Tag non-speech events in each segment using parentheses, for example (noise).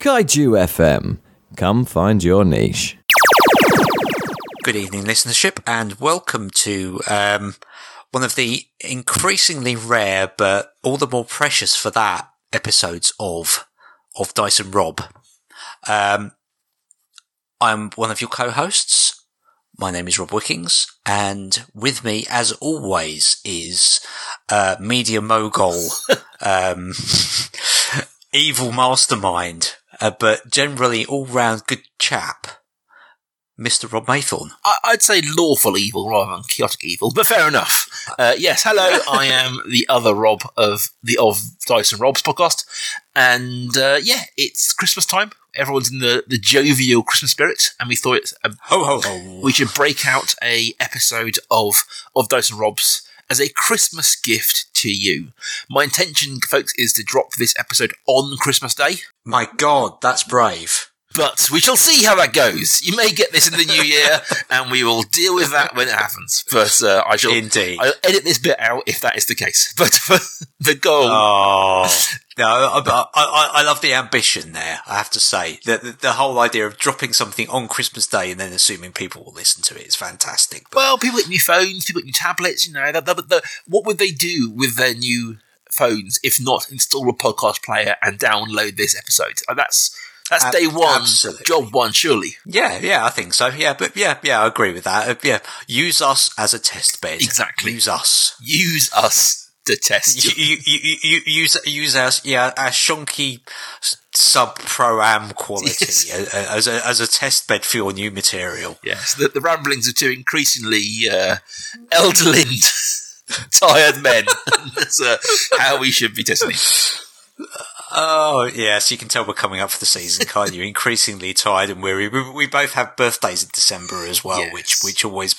Kaiju FM. Come find your niche. Good evening, listenership, and welcome to um, one of the increasingly rare, but all the more precious for that episodes of of Dyson Rob. Um, I'm one of your co-hosts. My name is Rob Wickings, and with me, as always, is uh, media mogul, (laughs) um, (laughs) evil mastermind, uh, but generally all-round good chap, Mr. Rob Maythorne. I- I'd say lawful evil rather than chaotic evil, but fair enough. Uh, yes, hello, (laughs) I am the other Rob of the of Dyson Rob's podcast, and uh, yeah, it's Christmas time. Everyone's in the, the jovial Christmas spirit, and we thought it's a, Ho ho ho! we should break out a episode of of Dyson Rob's as a Christmas gift to you. My intention, folks, is to drop this episode on Christmas Day. My God, that's brave. But we shall see how that goes. You may get this in the new year, (laughs) and we will deal with that when it happens. But uh, I shall Indeed. I'll edit this bit out if that is the case. (laughs) But for the goal, Oh no! I, I, I, love the ambition there. I have to say the, the the whole idea of dropping something on Christmas Day and then assuming people will listen to it is fantastic. But well, people get new phones, people get new tablets. You know, the, the, the, what would they do with their new phones if not install a podcast player and download this episode? Uh, that's that's Ab- day one, absolutely. job one, surely. yeah, yeah, I think so. Yeah, but yeah, yeah, I agree with that. Uh, yeah, use us as a test bed. Exactly. Use us. Use us to test. You, you, you, use use us. Yeah, our shonky sub pro am quality (laughs) Yes. uh, as a as a test bed for your new material. Yes, the, the ramblings of two increasingly uh, elderly, (laughs) tired men. (laughs) That's uh, how we should be testing. Oh, yes, you can tell we're coming up for the season, can't you? (laughs) Increasingly tired and weary. We, we both have birthdays in December as well, Yes. which, which always,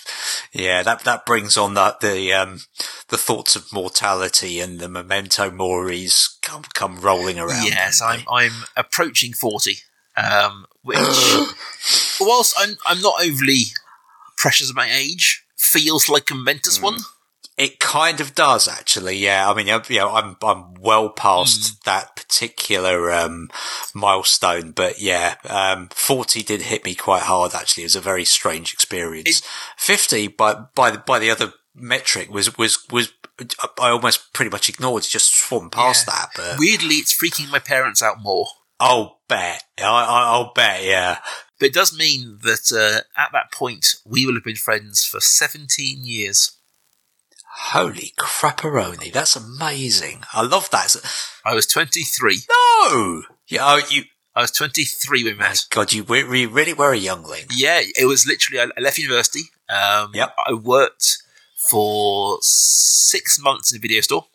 yeah, that, that brings on the, the, um, the thoughts of mortality and the memento moris come, come rolling around. Yes, I'm? I'm approaching forty, um, which, (gasps) whilst I'm I'm not overly precious of my age, feels like a momentous Hmm. one. It kind of does, actually. Yeah, I mean, yeah, you know, I'm I'm well past Mm. that particular um, milestone, but yeah, um, forty did hit me quite hard. Actually, it was a very strange experience. Fifty, by by the, by the other metric, was was was I almost pretty much ignored, just swarmed past Yeah. that. But Weirdly, it's freaking my parents out more. I'll bet, I, I, I'll bet, yeah. But it does mean that uh, at that point we will have been friends for seventeen years. Holy crapperoni, that's amazing. I love that. I was twenty three. No, yeah, oh, you. I was twenty three when we met. God, you re- re- really were a youngling. Yeah, it was literally. I left university. Um, Yep. I worked for six months in a video store,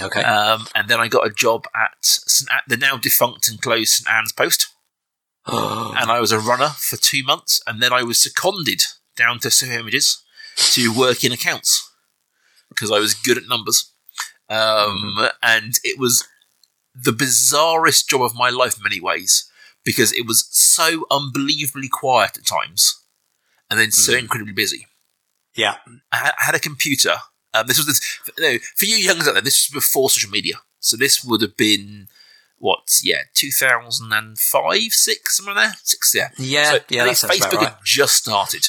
Okay. um, and then I got a job at, St. A- the now defunct and closed St Anne's Post, (gasps) and I was a runner for two months, and then I was seconded down to Soho Images to work in accounts because I was good at numbers, um, and it was the bizarrest job of my life in many ways because it was so unbelievably quiet at times, and then so incredibly busy. yeah. I had, a computer. Um, this was this, no, for you youngers out there. This was before social media, so this would have been what? Yeah, two thousand and five, six, somewhere there, six. Yeah, Yeah, So yeah, Facebook right. had just started.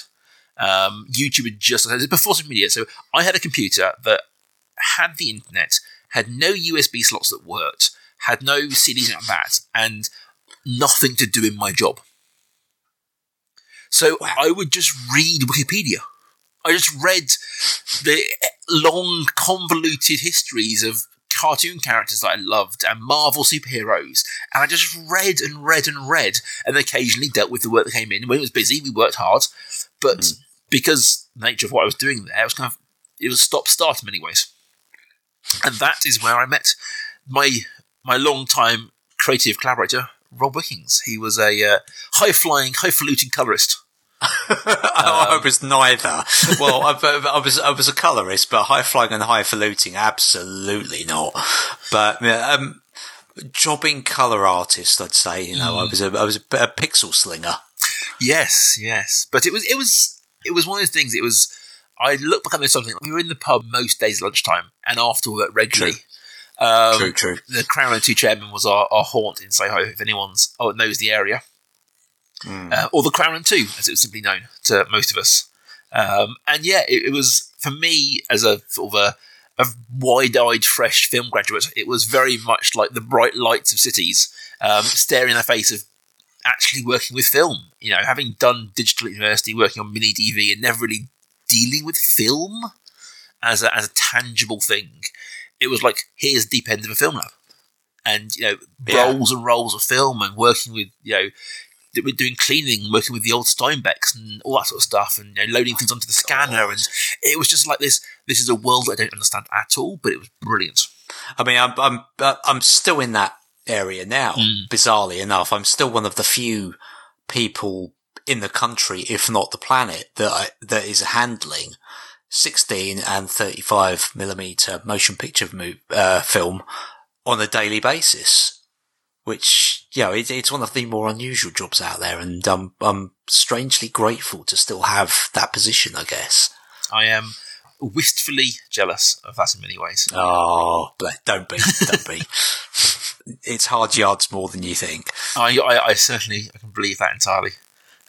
Um, YouTube had just started before social media. So I had a computer that had the internet, had no USB slots that worked, had no CDs like that, and nothing to do in my job. So Wow. I would just read Wikipedia. I just read the long, convoluted histories of cartoon characters that I loved and Marvel superheroes. And I just read and read and read and occasionally dealt with the work that came in. When it was busy, we worked hard. But because the nature of what I was doing there, it was kind of, it was stop start in many ways. And that is where I met my, my long time creative collaborator, Rob Wickings. He was a uh, high flying, highfalutin colorist. (laughs) I was neither. Well, I, I was I was a colorist, but high flying and highfalutin, absolutely not. But um, jobbing color artist, I'd say. You know, I was a I was a, a pixel slinger. Yes, yes. But it was it was it was one of those things. It was I look back at this something. We were in the pub most days at lunchtime and after work regularly. Um, true, true. The Crown and Two Chairmen was our, our haunt in Soho, if anyone's oh, knows the area. Mm. Uh, or the Crown and Two, as it was simply known to most of us. Um, and yeah, it, it was, for me, as a sort of a, a wide eyed, fresh film graduate, it was very much like the bright lights of cities, um, staring in the face of actually working with film. You know, having done digital university, working on mini DV, and never really dealing with film as a, as a tangible thing. It was like here's the deep end of a film lab, and you know Yeah. rolls and rolls of film, and working with you know we're doing cleaning, working with the old Steenbecks and all that sort of stuff, and you know, loading things onto the scanner, and it was just like this. This is a world I don't understand at all, but it was brilliant. I mean, I'm I'm uh, I'm still in that area now. Mm. Bizarrely enough, I'm still one of the few people in the country, if not the planet, that I, that is handling 16 and 35 millimeter motion picture uh, film on a daily basis. Which, you know, it, it's one of the more unusual jobs out there, and um, I'm strangely grateful to still have that position, I guess. I am wistfully jealous of that in many ways. Oh, don't be, don't be. (laughs) it's hard yards more than you think. I, I, I certainly I can believe that entirely.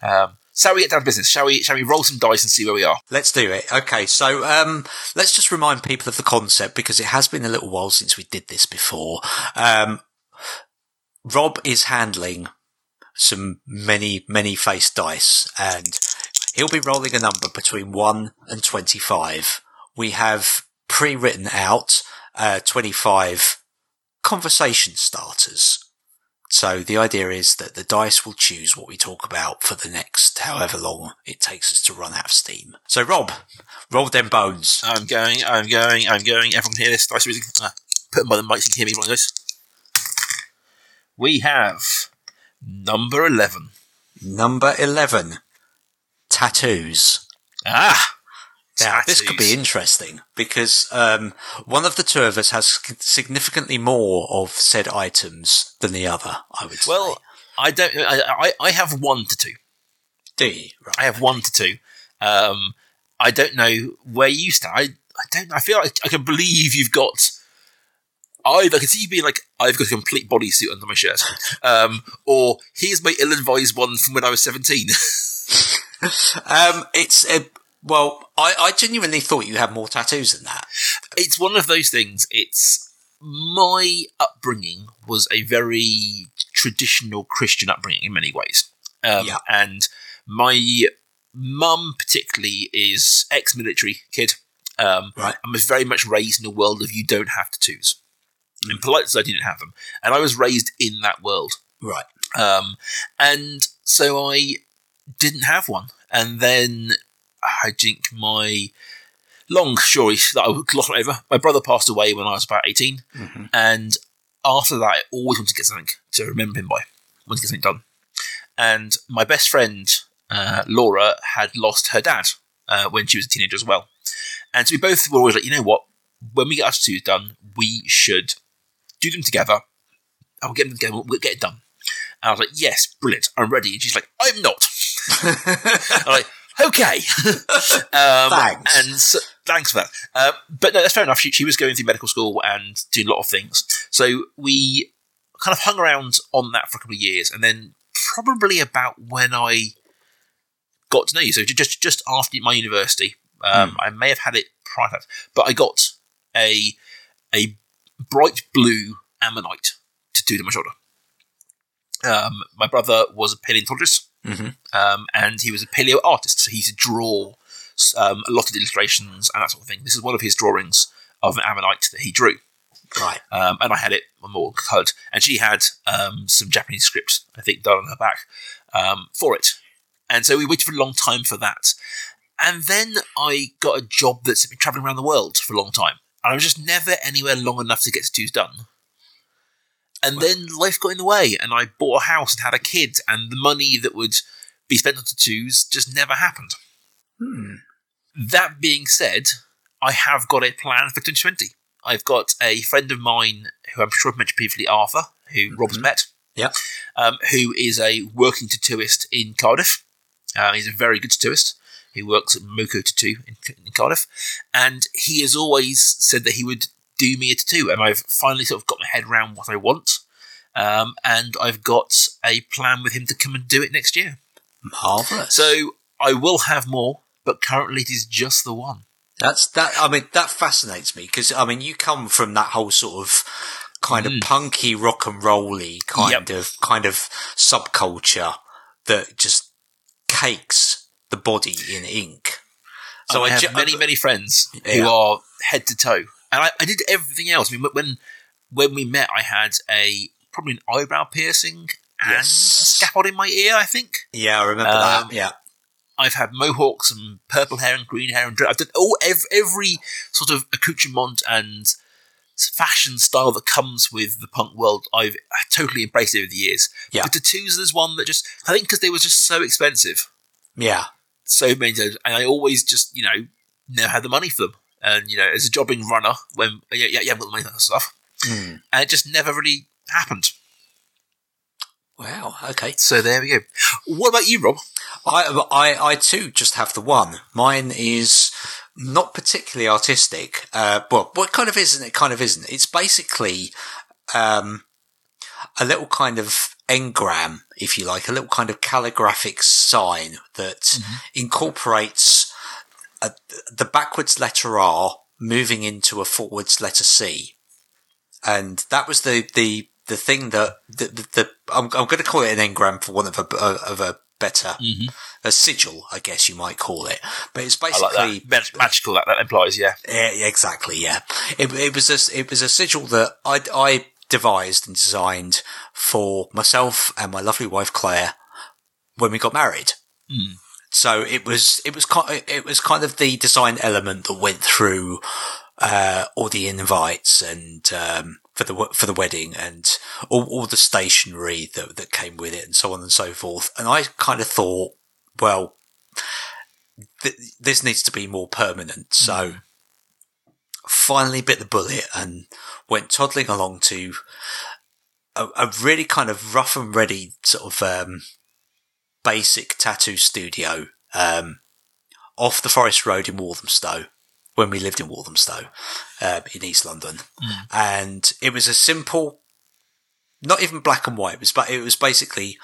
Um, shall we get down to business? Shall we? Shall we roll some dice and see where we are? Let's do it. Okay, so um, let's just remind people of the concept because it has been a little while since we did this before. Um, Rob is handling some many, many face dice and he'll be rolling a number between 1 and 25. We have pre-written out uh, 25 conversation starters. So the idea is that the dice will choose what we talk about for the next however long it takes us to run out of steam. So Rob, roll them bones. I'm going. I'm going. I'm going. Everyone can hear this dice music. Uh, put them by the mics. You can hear me rolling dice. We have number eleven. Number 11. Tattoos. Ah, Now, this could be interesting because um, one of the two of us has significantly more of said items than the other, I would say. Well, I don't. I, I, have one to two. do you? Right. I have one to two. Um, I don't know where you stand. I, I don't. I feel like I can believe you've got. I, I can see you being like, I've got a complete bodysuit under my shirt, (laughs) um, or here's my ill-advised one from when I was seventeen. (laughs) Um, it's a, well, I, I genuinely thought you had more tattoos than that. it's one of those things. It's my upbringing was a very traditional Christian upbringing in many ways, um, Yeah. and my mum particularly is ex-military kid. Um, Right. and was very much raised in a world of you don't have tattoos. And polite as I didn't have them, and I was raised in that world. Right. Um, and so I didn't have one. And then I think my long story that I would gloss over. My brother passed away when I was about 18. Mhm. And after that, I always wanted to get something to remember him by. wanted to get something done. And my best friend, uh, Laura, had lost her dad uh, when she was a teenager as well. And so we both were always like, you know what? When we get our tattoos done, we should do them together. We'll get them together. We'll get it done. And I was like, yes, brilliant. I'm ready. And she's like, I'm not. (laughs) (laughs) I'm like, okay. (laughs) um, Thanks. And so, thanks for that. Uh, but no, that's fair enough. She, she was going through medical school and doing a lot of things. So we kind of hung around on that for a couple of years. And then probably about when I got to know you, so just just after my university, um, I may have had it prior to that, but I got a a bright blue ammonite tattooed on my shoulder. Um, my brother was a paleontologist, Mhm. um, and he was a paleo artist. So he used to draw um, a lot of illustrations and that sort of thing. This is one of his drawings of an ammonite that he drew, Right. um, and I had it more coloured. And she had um, some Japanese script, I think, done on her back um, for it. And so we waited for a long time for that. And then I got a job that's been travelling around the world for a long time. And I was just never anywhere long enough to get tattoos done. And then life got in the way, and I bought a house and had a kid, and the money that would be spent on tattoos just never happened. Hmm. That being said, I have got a plan for 2020. I've got a friend of mine who I'm sure I've mentioned previously, Arthur, who Rob's met, Yep. um, who is a working tattooist in Cardiff. Uh, he's a very good tattooist. He works at Moko Tattoo in, in Cardiff. And he has always said that he would do me a tattoo, and I've finally sort of got my head around what I want. Um, and I've got a plan with him to come and do it next year. Marvelous. So I will have more, but currently it is just the one. That's that. I mean, that fascinates me because I mean, you come from that whole sort of kind of punky rock and rolly kind Yep. of kind of subculture that just cakes the body in ink. So I have ju- many, many friends Yeah. who are head to toe, and I, I did everything else. I mean, when when we met, I had a probably an eyebrow piercing and Yes. a scaffold in my ear. I think Yeah, I remember Um, that. Yeah, I've had mohawks and purple hair and green hair and I've done all every, every sort of accoutrement and fashion style that comes with the punk world. I've totally embraced it over the years. Yeah. But the tattoos, there's one that just I think because they were just so expensive. yeah, so many times, and I always just you know never had the money for them. And you know, as a jobbing runner, when yeah, yeah, yeah, I've got the money that stuff, Mm. and it just never really happened. Wow. Okay. So there we go. What about you, Rob? I, I, I too just have the one. Mine is not particularly artistic. Uh, well, what kind of isn't it? Kind of isn't. It's basically, um, a little kind of engram, if you like, a little kind of calligraphic sign that incorporates a, the backwards letter R moving into a forwards letter C. And that was the, the, the thing that, the, the, the I'm, I'm going to call it an engram for one of a, of a better, mm-hmm. a sigil, I guess you might call it. But it's like basically, that. Magical. That that implies, yeah. yeah, exactly. Yeah, it, it was a it was a sigil that I I devised and designed for myself and my lovely wife Claire when we got married. Mm. So it was it was kind it was kind of the design element that went through uh, all the invites and um, for the for the wedding and all, all the stationery that that came with it and so on and so forth. And I kind of thought, well, th- this needs to be more permanent. So finally bit the bullet and went toddling along to a, a really kind of rough and ready sort of um, basic tattoo studio um, off the Forest Road in Walthamstow when we lived in Walthamstow um, in East London, and it was a simple, not even black and white. It was, but it was basically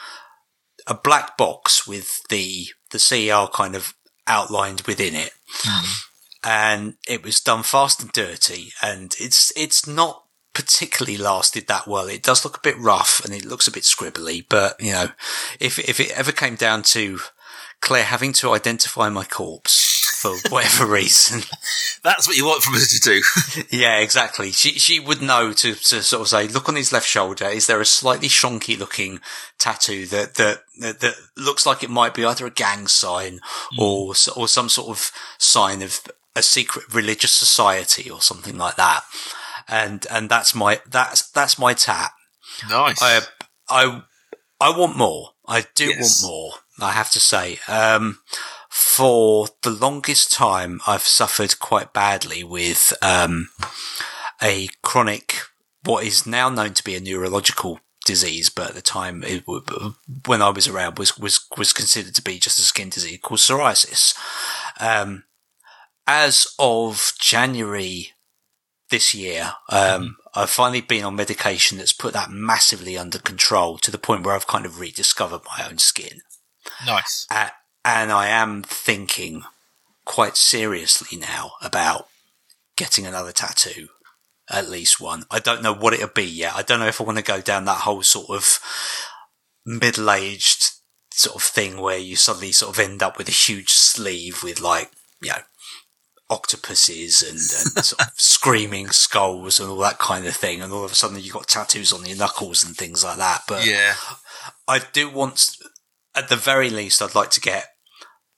a black box with the the CR kind of outlined within it, and it was done fast and dirty, and it's it's not particularly lasted that well. It does look a bit rough and it looks a bit scribbly, but you know, if if it ever came down to Claire having to identify my corpse for (laughs) whatever reason, That's what you want from us to do. (laughs) yeah, exactly. She she would know to, to sort of say, look on his left shoulder. Is there a slightly shonky looking tattoo that that that, that looks like it might be either a gang sign hmm. or or some sort of sign of a secret religious society or something like that. And and that's my that's that's my tat. nice. I I I want more. I do Yes. want more. I have to say. Um, for the longest time, I've suffered quite badly with um, a chronic, what is now known to be a neurological disease, but at the time it, when I was around was was was considered to be just a skin disease called psoriasis. Um, as of January this year, um, I've finally been on medication that's put that massively under control to the point where I've kind of rediscovered my own skin. nice. Uh, and I am thinking quite seriously now about getting another tattoo. At least one. I don't know what it'll be yet. I don't know if I want to go down that whole sort of middle-aged sort of thing where you suddenly sort of end up with a huge sleeve with like, you know, octopuses and, and (laughs) sort of screaming skulls and all that kind of thing. And all of a sudden you've got tattoos on your knuckles and things like that. But Yeah. I do want, at the very least, I'd like to get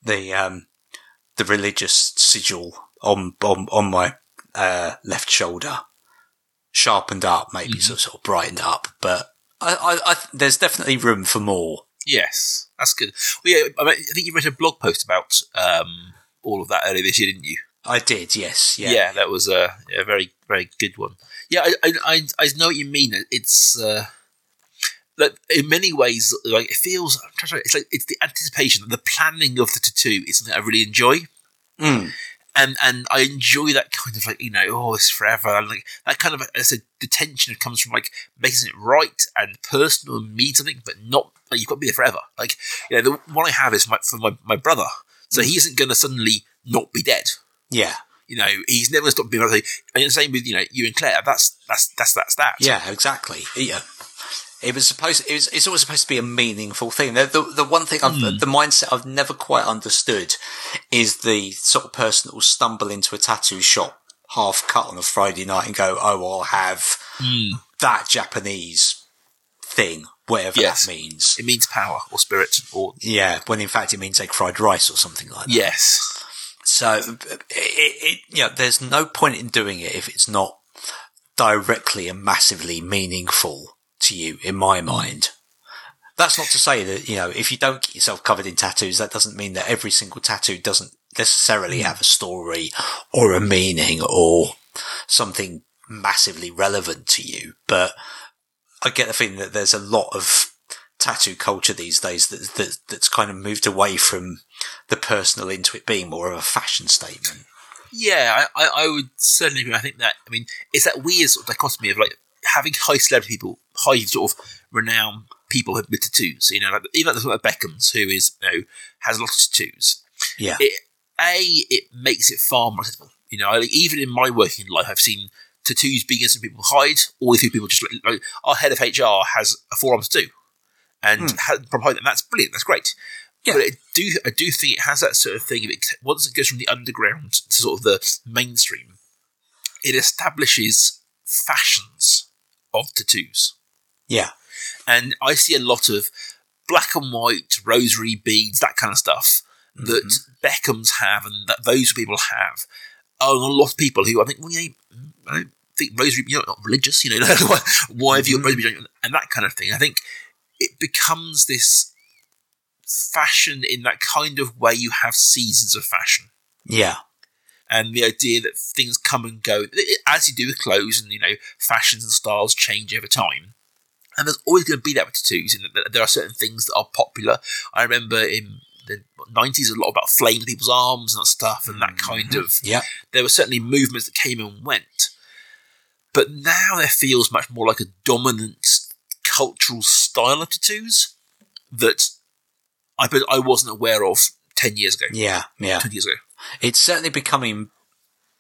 the um, the religious sigil on on, on my uh, left shoulder sharpened up, maybe sort, of, sort of brightened up. But I, I, I, there's definitely room for more. Yes. That's good. Well, yeah, I, mean, I think you wrote a blog post about um, all of that earlier this year, didn't you? I did, yes, yeah, Yeah, that was a, a very, very good one. Yeah, I, I, I, know what you mean. It's uh, like in many ways, like it feels. I'm trying to, it's like it's the anticipation, the planning of the tattoo is something I really enjoy. Mm. and and I enjoy that kind of like you know oh it's forever and like that kind of as a the tension comes from like making it right and personal and mean something but not like you've got to be there forever like you know the one I have is my, for my, my brother so he isn't going to suddenly not be dead Yeah. you know he's never stopped being and the same with you know you and Claire that's that's that's that's that Yeah, exactly. Yeah. Uh, it was supposed. It was. It's always supposed to be a meaningful thing. The the, the one thing, I've, hmm. the mindset I've never quite understood, is the sort of person that will stumble into a tattoo shop half cut on a Friday night and go, "Oh, I'll have hmm. that Japanese thing, whatever Yes. that means." it means power or spirit or Yeah, when in fact it means egg fried rice or something like that. yes So it, it, you know, there's no point in doing it if it's not directly and massively meaningful to you, in my mm. mind. That's not to say that, you know, if you don't get yourself covered in tattoos, that doesn't mean that every single tattoo doesn't necessarily mm. have a story or a meaning or something massively relevant to you. But I get the feeling that there's a lot of tattoo culture these days that, that that's kind of moved away from the personal into it being more of a fashion statement. Yeah, I, I, would certainly agree. I think that I mean it's that weird sort of dichotomy of like having high celebrity people, high sort of renowned people with tattoos. You know, like even like the like Beckham's, who is you know has a lot of tattoos. Yeah. It, a it makes it far more accessible. You know, like, even in my working life, I've seen tattoos being something people hide, or if people just like, like our head of HR has a forearm tattoo, and has, from hide, and that's brilliant. That's great. Yeah. But I do, I do think it has that sort of thing. Of it, once it goes from the underground to sort of the mainstream, it establishes fashions of tattoos. Yeah. And I see a lot of black and white rosary beads, that kind of stuff that mm-hmm. Beckhams have and that those people have. Oh, and a lot of people who I think, well, yeah, I don't think rosary, you're not religious, you know, why, (laughs) why have you got mm-hmm. rosary beads and that kind of thing. I think it becomes this fashion in that kind of way you have seasons of fashion. Yeah. and the idea that things come and go as you do with clothes and you know fashions and styles change over time. And there's always going to be that with tattoos and there are certain things that are popular. I remember in the 90s a lot about flames people's arms and that stuff and that mm-hmm. kind of Yeah. there were certainly movements that came and went. But now there feels much more like a dominant cultural style of tattoos that i i wasn't aware of 10 years ago Yeah. Yeah. 20 years ago It's certainly becoming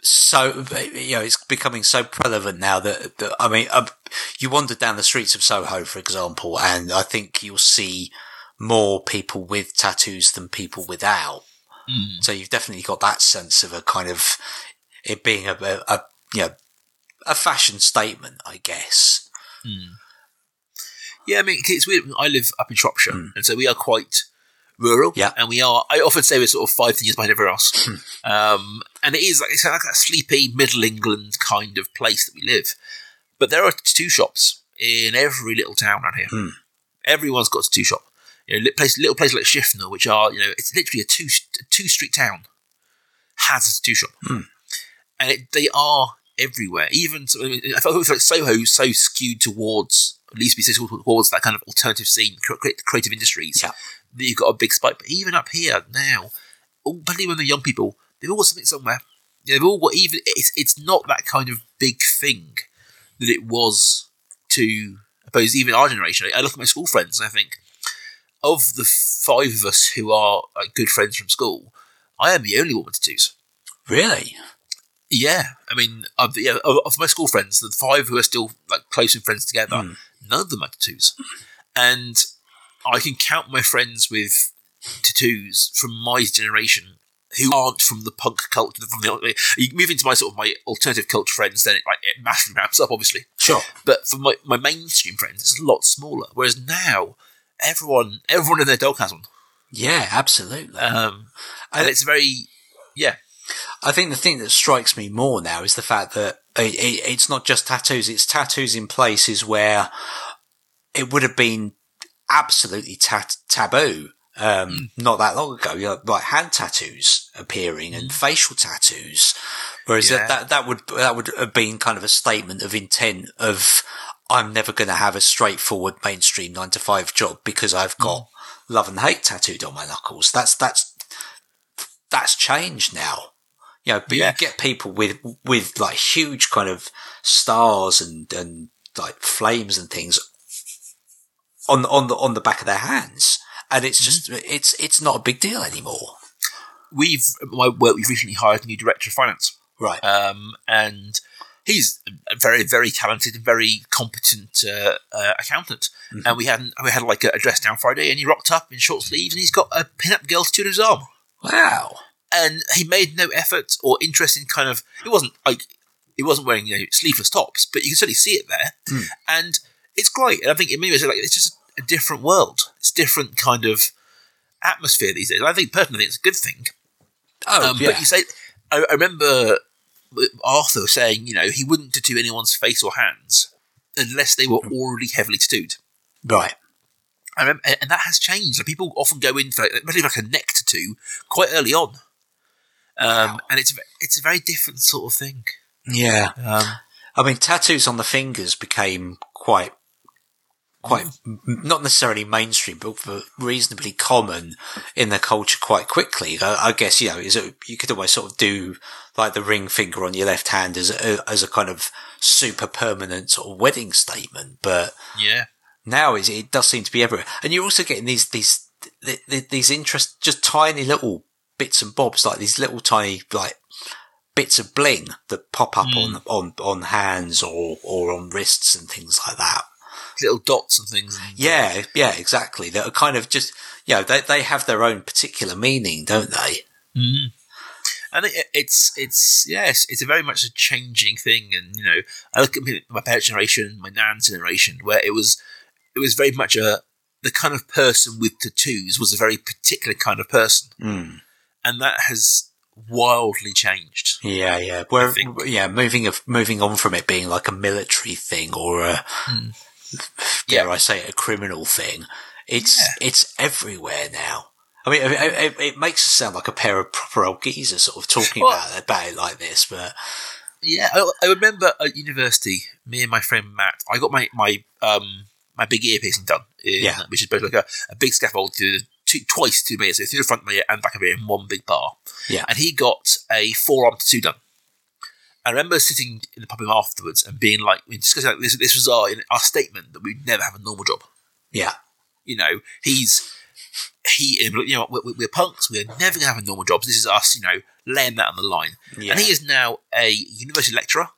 so, you know, it's becoming so prevalent now that, that I mean, uh, you wander down the streets of Soho, for example, and I think you'll see more people with tattoos than people without. So you've definitely got that sense of a kind of it being a, a, a you know, a fashion statement, I guess. Yeah, I mean, it's weird. I live up in Shropshire, hmm. and so we are quite rural. Yeah. and we are. I often say we're sort of five years behind everywhere else. Hmm. um, and it is like it's like that sleepy Middle England kind of place that we live. But there are two shops in every little town around here. Hmm. Everyone's got a two shop. You know, place, little places like Shifnal, which are you know, it's literally a two two street town, has a tattoo shop, and it, they are everywhere. Even so, I, mean, I feel like Soho so skewed towards, least be towards that kind of alternative scene, cre- cre- creative industries. Yeah. That you've got a big spike. But even up here now, all, particularly when they're young people, they've all got something somewhere. They've all got even. It's it's not that kind of big thing that it was to, I suppose, even our generation. I look at my school friends and I think, of the five of us who are like good friends from school, I am the only one with tattoos. Really? Yeah, I mean, of, the, yeah, of, my school friends, the five who are still like close and friends together, none of them have tattoos, and I can count my friends with tattoos from my generation who aren't from the punk culture. From the you move into my sort of my alternative culture friends, then it like it massively ramps up, obviously. Sure. But for my, my mainstream friends, it's a lot smaller. Whereas now, everyone everyone in their dog has one, Yeah, absolutely. um, and it's very yeah. I think the thing that strikes me more now is the fact that it, it, it's not just tattoos, it's tattoos in places where it would have been absolutely ta- taboo. Um, hmm. not that long ago, you know, like hand tattoos appearing and hmm. facial tattoos. Whereas Yeah. that, that, that would, that would have been kind of a statement of intent of, I'm never going to have a straightforward mainstream nine to five job because I've hmm. got love and hate tattooed on my knuckles. That's, that's, that's changed now. You know, but Yeah. you get people with with like huge kind of stars and and like flames and things on on the on the back of their hands, and it's just it's it's not a big deal anymore. We've my work. We've recently hired a new director of finance, Right. um, and he's a very very talented and very competent uh, uh, accountant. And we had we had like a, a dress down Friday, and he rocked up in short sleeves, and he's got a pin-up girl tattooed on his arm. Wow. And he made no effort or interest in kind of it wasn't like he wasn't wearing you know sleeveless tops, but you can certainly see it there, Hmm. and it's great. And I think in many ways, like it's just a different world. It's different kind of atmosphere these days. And I think personally, it's a good thing. Oh, Um, yeah. But you say, I, I remember Arthur saying, you know, he wouldn't tattoo anyone's face or hands unless they were Hmm. already heavily tattooed. right. I remember, and that has changed. Like, people often go in for especially like a neck tattoo quite early on, um, and it's a it's a very different sort of thing. Yeah. Um, I mean, tattoos on the fingers became quite, quite not necessarily mainstream, but reasonably common in the culture quite quickly. I, I guess you know, is it, you could always sort of do like the ring finger on your left hand as a, as a kind of super permanent sort of wedding statement, but yeah, now is it does seem to be everywhere, and you're also getting these these th- th- these interest just tiny little bits and bobs, like these little tiny like bits of bling that pop up on on on hands or or on wrists and things like that. little dots and things. And, Yeah, yeah, exactly. That are kind of just you know they they have their own particular meaning, don't they? Mm. I think it- it's it's yes, it's a very much a changing thing, and you know, I look at my parents' generation, my nan's generation, where it was it was very much a the kind of person with tattoos was a very particular kind of person, Mm. And that has wildly changed. Yeah, yeah. Where yeah, moving of moving on from it being like a military thing or a dare I say it, a criminal thing. It's Yeah. it's everywhere now. I mean, it, it, it makes us sound like a pair of proper old geezers sort of talking Well- about, about it like this, but Yeah, I, I remember at university, me and my friend Matt, I got my my um my big ear piercing done, in, Yeah. which is both like a, a big scaffold to two, twice two meters, so through the front of my and back of my in one big bar. Yeah. and he got a forearm tattoo done. I remember sitting in the pub afterwards and being like, we discussing like this. This was our our statement that we'd never have a normal job. yeah, You know, he's he, you know, we're, we're punks. We're never gonna have a normal job. This is us, you know, laying that on the line. yeah. And he is now a university lecturer,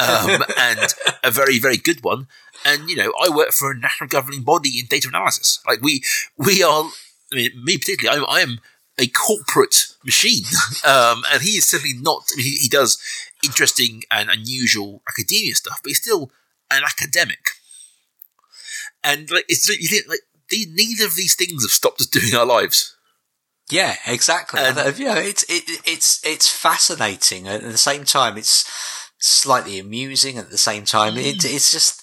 um, (laughs) and a very, very good one. And you know, I work for a national governing body in data analysis. Like we, we are. I mean, me particularly, I'm, I am a corporate machine, (laughs) um, and he is certainly not. I mean, he, he does interesting and unusual academia stuff, but he's still an academic. And like, it's you think like the, neither of these things have stopped us doing our lives. Yeah, exactly. And- And, yeah, it's it, it's it's fascinating. At the same time, it's slightly amusing. At the same time, it, it's just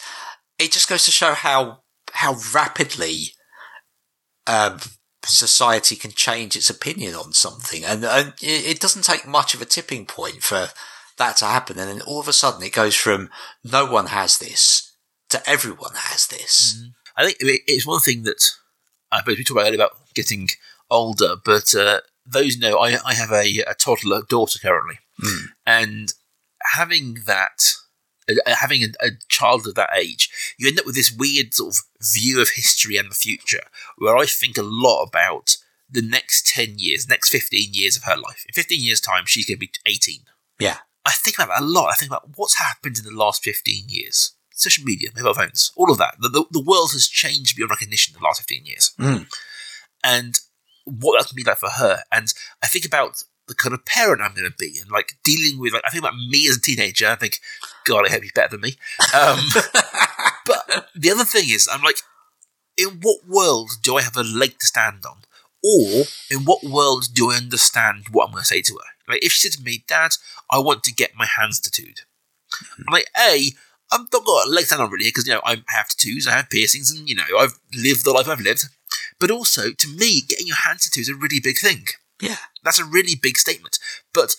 it just goes to show how how rapidly um, society can change its opinion on something, and, and it, doesn't take much of a tipping point for that to happen. And then all of a sudden, it goes from no one has this to everyone has this. I think it's one thing that I suppose we talked about earlier about getting older, but uh, those know I, I have a, a toddler daughter currently, Mm. and having that, having a, a child of that age, you end up with this weird sort of view of history and the future, where I think a lot about the next ten years, next fifteen years of her life. In fifteen years' time, she's going to be eighteen. Yeah. I think about that a lot. I think about what's happened in the last 15 years. Social media, mobile phones, all of that. The, the, the world has changed beyond recognition in the last 15 years. Mm. And what that's going to be like for her. And I think about the kind of parent I'm going to be and like dealing with, like, I think about me as a teenager. I think, God, I hope he's better than me. Um, (laughs) but the other thing is, I'm like, in what world do I have a leg to stand on? Or in what world do I understand what I'm going to say to her? Like, if she said to me, Dad, I want to get my hands tattooed. I'm like, A, I've not got a leg to stand on really because, you know, I have tattoos, I have piercings, and, you know, I've lived the life I've lived. But also, to me, getting your hands tattooed is a really big thing. Yeah, That's a really big statement. But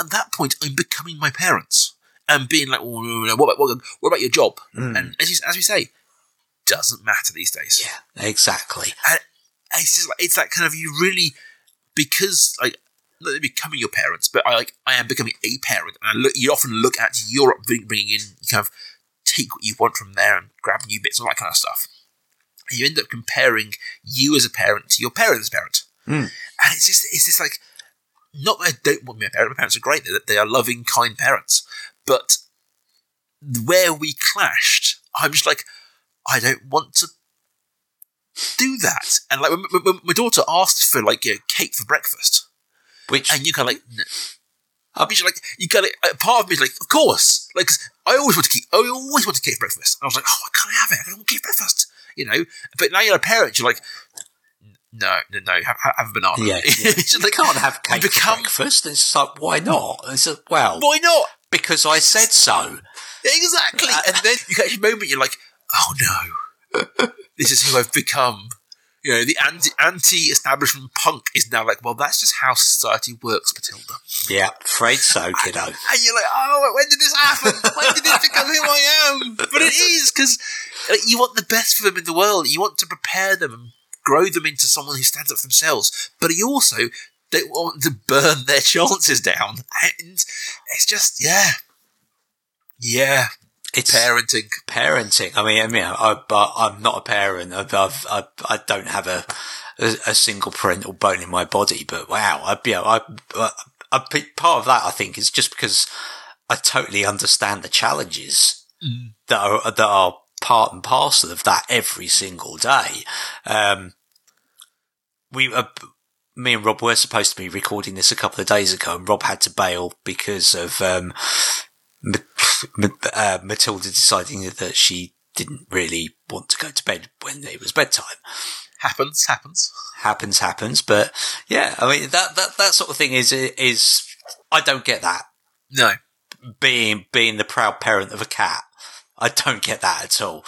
at that point, I'm becoming my parents and being like, no, no, what, about, what, what about your job? Mm. And as, you, as we say, doesn't matter these days. yeah, exactly. And it's just like, it's that kind of, you really, because like not becoming your parents, but I like I am becoming a parent, and I look. You often look at Europe bringing in, you kind of take what you want from there and grab new bits, and all that kind of stuff. And you end up comparing you as a parent to your parents' parent, Mm. and it's just it's just like not that I don't want my parents. My parents are great; they they are loving, kind parents, but where we clashed, I'm just like I don't want to do that. And like when, when, when my daughter asked for like you know, cake for breakfast, Which and you kind of like, n- I mean, like you kind of part of me is like, of course, like I always want to keep, I always want to cake for breakfast. And I was like, oh, I can't have it. I don't want cake for breakfast, you know. But now you're a parent, you're like, no, no, no, have, have a banana. Yeah, (laughs) yeah. Just they can't have cake you for become- breakfast. It's like, why not? It's like, well, Why not? because I said so. Exactly. Uh, and then you get a moment, you're like, oh no, this is who I've become. You know, the anti anti establishment punk is now like, well, that's just how society works, Matilda. Yeah, afraid so, kiddo. And you're like, oh, when did this happen? When did this become who I am? But it is because like, you want the best for them in the world. You want to prepare them and grow them into someone who stands up for themselves. But he also don't want to burn their chances down. And it's just, yeah, yeah, It's parenting. parenting. I mean, I mean, I, but I'm not a parent. I've, I've, I, I don't have a, a, a single parental bone in my body. But wow, I, you know, I, I, I, part of that I think is just because I totally understand the challenges Mm. that are that are part and parcel of that every single day. Um, we, uh, me and Rob were supposed to be recording this a couple of days ago, and Rob had to bail because of um, uh, Matilda deciding that she didn't really want to go to bed when it was bedtime. Happens, happens. Happens, happens. But yeah, I mean that that that sort of thing is is I don't get that No. being being the proud parent of a cat. I don't get that at all.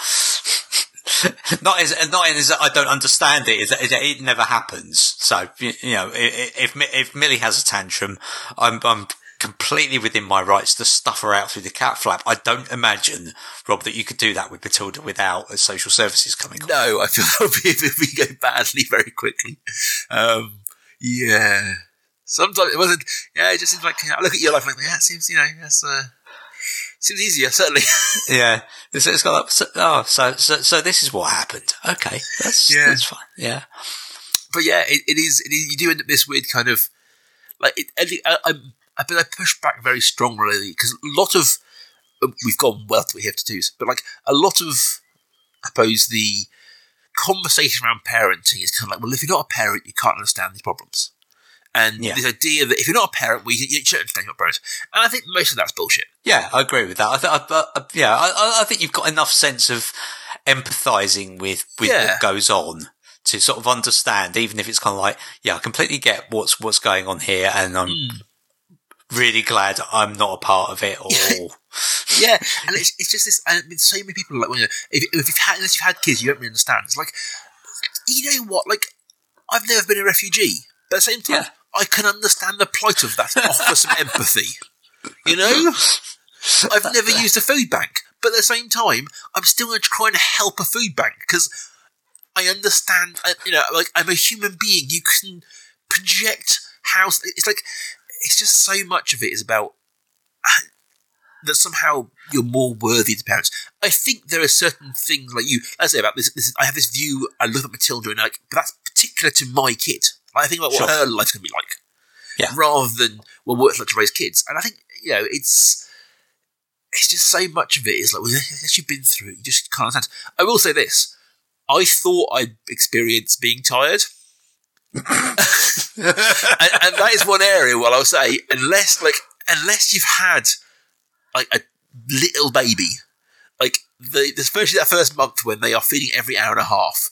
(laughs) not as not as I don't understand it. Is that, it never happens. So you know, if if Millie has a tantrum, I'm I'm completely within my rights to stuff her out through the cat flap. I don't imagine, Rob, that you could do that with Matilda without social services coming. on. No, I feel (laughs) that would be if we go badly very quickly. Um, yeah. Sometimes it wasn't. Yeah, it just seems like I look at your life like, yeah, it seems you know, that's. uh, seems easier certainly. (laughs) Yeah, it's, it's got up. So, oh, so so so this is what happened. Okay, that's Yeah. that's fine. Yeah. but yeah, it, it is. It is. You do end up this weird kind of like. It, I, I, I'm- I I push back very strongly because a lot of um, we've gone well to we have to do's, but like a lot of I suppose the conversation around parenting is kind of like, well, if you're not a parent, you can't understand these problems. And Yeah. this idea that if you're not a parent, well, you, you should understand your parents. And I think most of that's bullshit. Yeah, I agree with that. I, th- I, uh, I, yeah, I- I, think you've got enough sense of empathizing with with Yeah. what goes on to sort of understand, even if it's kind of like, yeah, I completely get what's what's going on here, and I'm hmm. really glad I'm not a part of it. (laughs) Or Yeah, (laughs) and it's, it's just this. I mean, so many people are like, well, you if, if you've had unless you've had kids, you don't really understand. It's like, you know what? Like, I've never been a refugee, but at the same time, Yeah. I can understand the plight of that. and Offer some (laughs) empathy. You know, I've never used a food bank, but at the same time, I'm still going to try and help a food bank because I understand. You know, like I'm a human being. You can project how it's like. It's just so much of it is about uh, that somehow you're more worthy to parents. I think there are certain things like you. I say about this. this I have this view. I look at Matilda and like, but that's particular to my kid. I think about what Sure. her life's going to be like, Yeah. rather than well, what it's like to raise kids. And I think you know, it's it's just so much of it is like, well, (laughs) unless you've been through it, you just can't understand. I will say this: I thought I'd experienced being tired. (laughs) and, and that is one area where I'll say, unless like unless you've had like a little baby, like the especially that first month when they are feeding every hour and a half,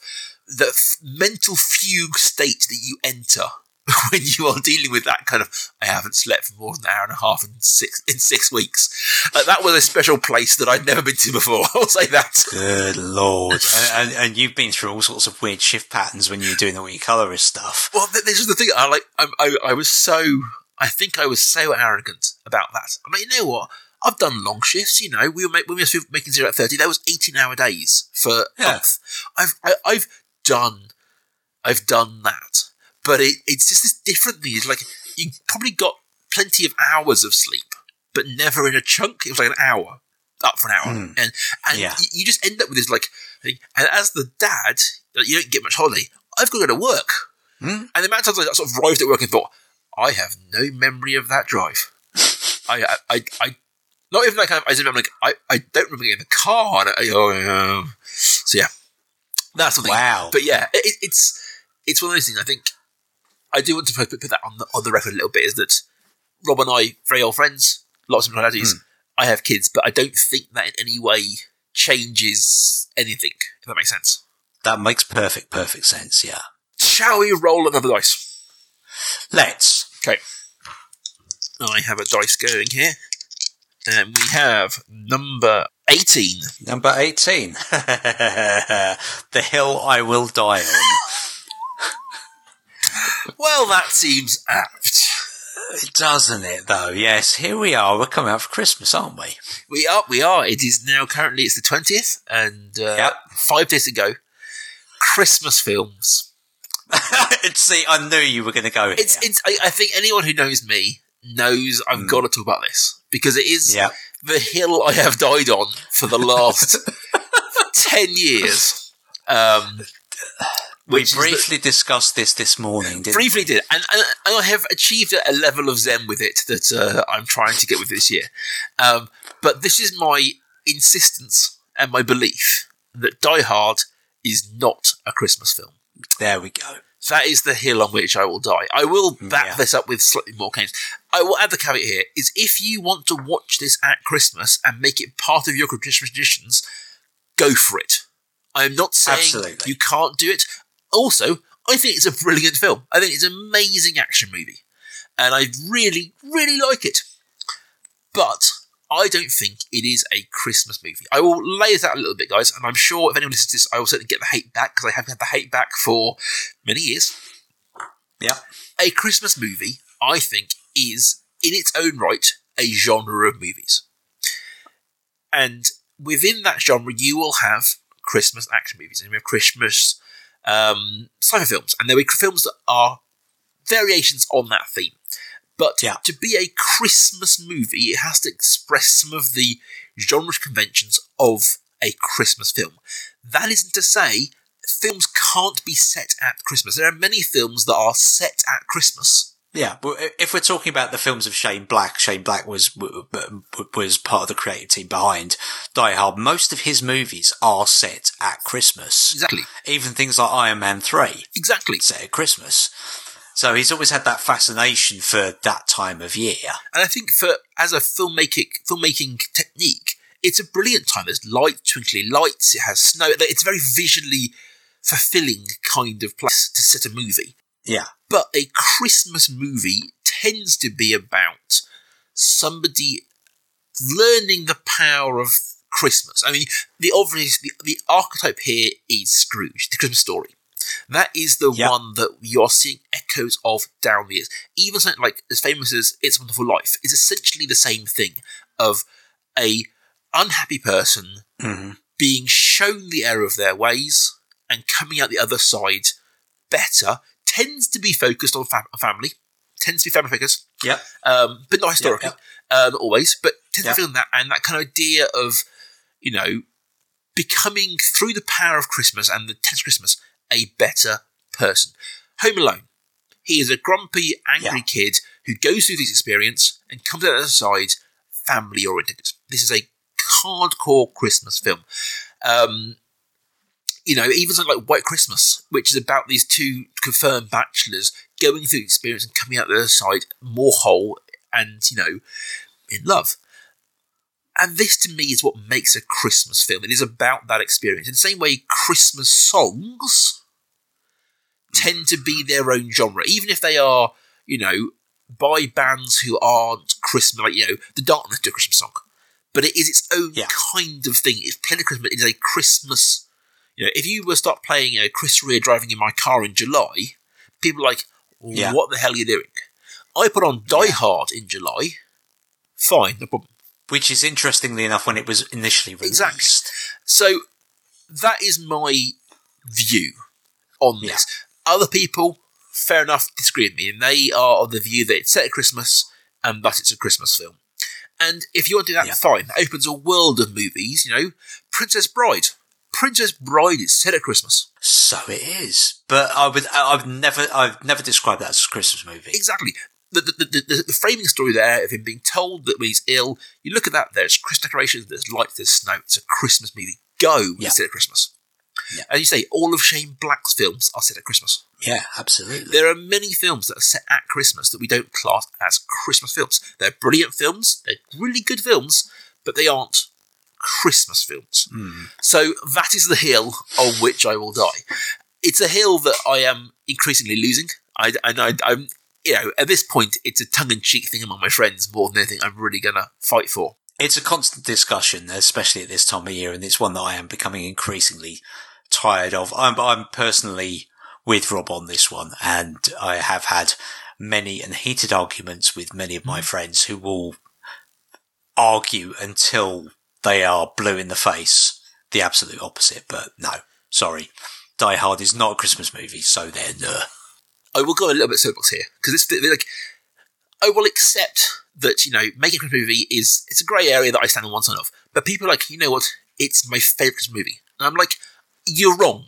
the f- mental fugue state that you enter (laughs) when you are dealing with that kind of I haven't slept for more than an hour and a half in six in six weeks. Uh, that was a special place that I'd never been to before. (laughs) I'll say that. good lord, (laughs) and, and, and you've been through all sorts of weird shift patterns when you're doing the wee colorist stuff. Well, th- this is the thing. I like. I, I, I was so. I think I was so arrogant about that. I mean, you know what? I've done long shifts. You know, we were, make, we were making Zero Dark Thirty. That was eighteen hour days for a month. I've I, I've done. I've done that, but it, it's just this different thing. It's like you probably got plenty of hours of sleep, but never in a chunk. It was like an hour up for an hour, Mm. and and Yeah. you, you just end up with this like. And as the dad, you don't get much holiday. I've got to go to work, Mm. and the amount of times I sort of arrived at work and thought, I have no memory of that drive. (laughs) I, I, I, I not even kind of. I remember like I, I don't remember getting in the car. I, oh, yeah, that's something. Wow. But yeah, it, it's it's one of those things. I think I do want to put, put that on the on the record a little bit. Is that Rob and I very old friends, lots of similarities. Hmm. I have kids, but I don't think that in any way changes anything. If that makes sense. That makes perfect, perfect sense. Yeah. Shall we roll another dice? Let's. Okay. I have a dice going here, and we have number eighteen. Number 18. (laughs) the hill I will die on. (laughs) Well, that seems apt. Doesn't it, though? Yes, here we are. We're coming out for Christmas, aren't we? We are, we are. It is now currently it's the twentieth, and uh, Yep. five days ago, Christmas films. (laughs) See, I knew you were going to go here. It's, it's. I, I think anyone who knows me knows I've got to talk about this because it is yeah. The hill I have died on for the last (laughs) ten years. Um, We which is the- briefly discussed this this morning, briefly we? did, and, and, and I have achieved a level of zen with it that uh, I'm trying to get with this year. Um, but this is my insistence and my belief that Die Hard is not a Christmas film. There we go. That is the hill on which I will die. I will mm, back Yeah. this up with slightly more games. I will add the caveat here: is if you want to watch this at Christmas and make it part of your Christmas traditions, go for it. I'm not saying Absolutely. you can't do it. Also, I think it's a brilliant film. I think it's an amazing action movie, and I really, really like it. But I don't think it is a Christmas movie. I will lay out a little bit, guys, and I'm sure if anyone listens to this, I will certainly get the hate back because I have had the hate back for many years. Yeah. A Christmas movie, I think, is in its own right a genre of movies. And within that genre, you will have Christmas action movies and you have Christmas um, sci-fi films, and there will be films that are variations on that theme. But Yeah. to be a Christmas movie, it has to express some of the genre conventions of a Christmas film. That isn't to say films can't be set at Christmas. There are many films that are set at Christmas. Yeah, but if we're talking about the films of Shane Black, Shane Black was was part of the creative team behind Die Hard. Most of his movies are set at Christmas. Exactly. Even things like Iron Man Three Exactly. set at Christmas. So he's always had that fascination for that time of year. And I think for as a filmmaking filmmaking technique, it's a brilliant time. There's light, twinkly lights. It has snow. It's a very visually fulfilling kind of place to set a movie. Yeah, But a Christmas movie tends to be about somebody learning the power of Christmas. I mean, the obvious the, the archetype here is Scrooge, the Christmas story. That is the Yeah. one that you're seeing echoes of down the years. Even something like as famous as It's a Wonderful Life is essentially the same thing of a unhappy person hmm being shown the error of their ways and coming out the other side better tends to be focused on fam- family, tends to be family figures, Yeah. um, but not historically, um, always, but tends Yeah. to be on that and that kind of idea of, you know, becoming through the power of Christmas and the tense Christmas a better person. Home Alone. He is a grumpy, angry Yeah. kid who goes through this experience and comes out the other side family oriented. This is a hardcore Christmas film. Um, you know, even something like White Christmas, which is about these two confirmed bachelors going through the experience and coming out the other side more whole and, you know, in love. And this to me is what makes a Christmas film. It is about that experience. In the same way, Christmas songs tend to be their own genre, even if they are, you know, by bands who aren't Christmas, like, you know, The Darkness do a Christmas song. But it is its own Yeah. kind of thing. It's playing Christmas. It is a Christmas. You know, if you were to start playing you know, Chris Rea driving in my car in July, people are like, Yeah. what the hell are you doing? I put on Die Yeah. Hard in July. Fine, no problem. Which is interestingly enough when it was initially released. Exactly. So that is my view on this. Other people fair enough, disagree with me, and they are of the view that it's set at Christmas and thus it's a Christmas film. And if you want to do that, Yeah. fine. That opens a world of movies, you know. Princess Bride. Princess Bride is set at Christmas. So it is, but I would, I've never, I've never described that as a Christmas movie. Exactly. The, the, the, the, framing story there of him being told that he's ill, you look at that, there's Christmas decorations, there's lights, there's snow. It's a Christmas movie. Go Yeah. set at Christmas. Yeah. As you say, all of Shane Black's films are set at Christmas. Yeah, absolutely. There are many films that are set at Christmas that we don't class as Christmas films. They're brilliant films, they're really good films, but they aren't Christmas films. Hmm. So that is the hill on which I will die. It's a hill that I am increasingly losing. I, and I, I'm, you know, at this point, it's a tongue-in-cheek thing among my friends more than anything I'm really going to fight for. It's a constant discussion, especially at this time of year, and it's one that I am becoming increasingly tired of. I'm, I'm personally with Rob on this one, and I have had many and heated arguments with many of my friends who will argue until they are blue in the face, the absolute opposite. But no, sorry. Die Hard is not a Christmas movie, so then, uh, I will go a little bit soapbox here because it's like I will accept that you know making a Christmas movie is it's a grey area that I stand on one side of, but people are like you know what it's my favourite movie, and I'm like you're wrong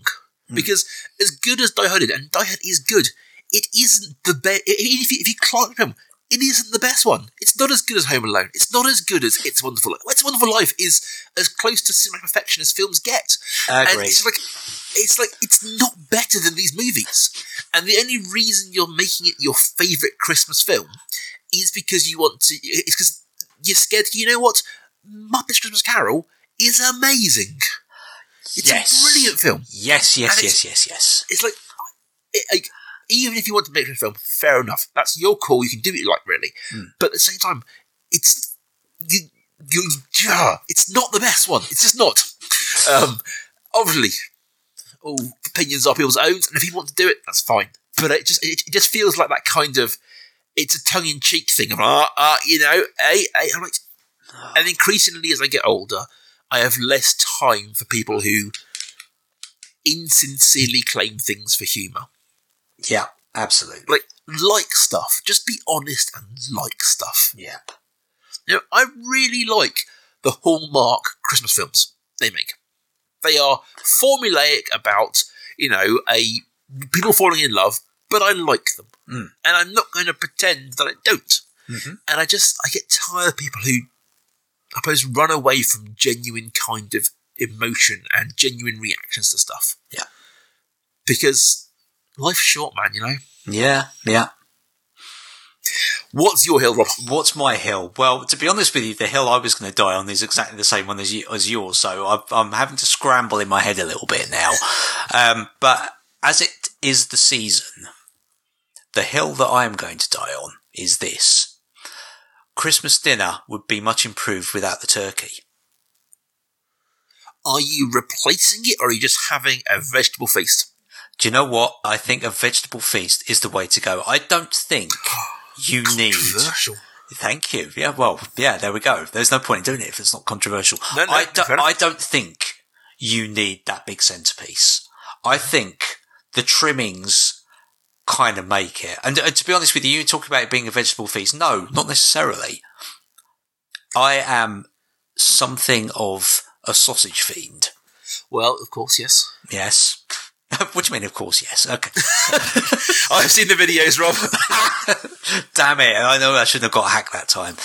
hmm. because as good as Die Hard is, and Die Hard is good, it isn't the best. If you, if you climb it isn't the best one. It's not as good as Home Alone. It's not as good as It's a Wonderful Life. It's a Wonderful Life is as close to cinema perfection as films get. And agreed. it's like it's like it's not better than these movies. And the only reason you're making it your favourite Christmas film is because you want to. It's because you're scared. You know what? Muppets Christmas Carol is amazing. It's Yes. a brilliant film. Yes, yes, yes, yes, yes. It's like, it, like even if you want to make a film, fair enough. That's your call. You can do what you like, really. But at the same time, it's you. You, yeah, it's not the best one. It's just not. Um, obviously, all opinions are people's own, and if people want to do it, that's fine. But it just it, it just feels like that kind of it's a tongue in cheek thing of ah ah you know hey, hey, I'm like, and increasingly as I get older, I have less time for people who insincerely claim things for humour. Yeah, absolutely. Like like stuff. Just be honest and like stuff. Yeah. You know, I really like the Hallmark Christmas films they make. They are formulaic about, you know, a people falling in love, but I like them. Mm. And I'm not going to pretend that I don't. Mhm. And I just, I get tired of people who, I suppose, run away from genuine kind of emotion and genuine reactions to stuff. Yeah. Because life's short, man, you know? Yeah, yeah. What's your hill, Rob? What's my hill? Well, to be honest with you, the hill I was going to die on is exactly the same one as, you, as yours. So I've, I'm having to scramble in my head a little bit now. Um, but as it is the season, the hill that I am going to die on is this. Christmas dinner would be much improved without the turkey. Are you replacing it or are you just having a vegetable feast? Do you know what? I think a vegetable feast is the way to go. I don't think you need. Controversial. Thank you. Yeah, well, yeah, there we go. There's no point in doing it if it's not controversial. No, no, I, don't. I don't think you need that big centerpiece. I think the trimmings kind of make it. And, uh, to be honest with you, you talk about it being a vegetable feast. No, not necessarily. I am something of a sausage fiend. Well, of course, yes. Yes. What do you mean? Of course, yes. Okay. (laughs) I've seen the videos, Rob. (laughs) Damn it! I know I shouldn't have got hacked that time.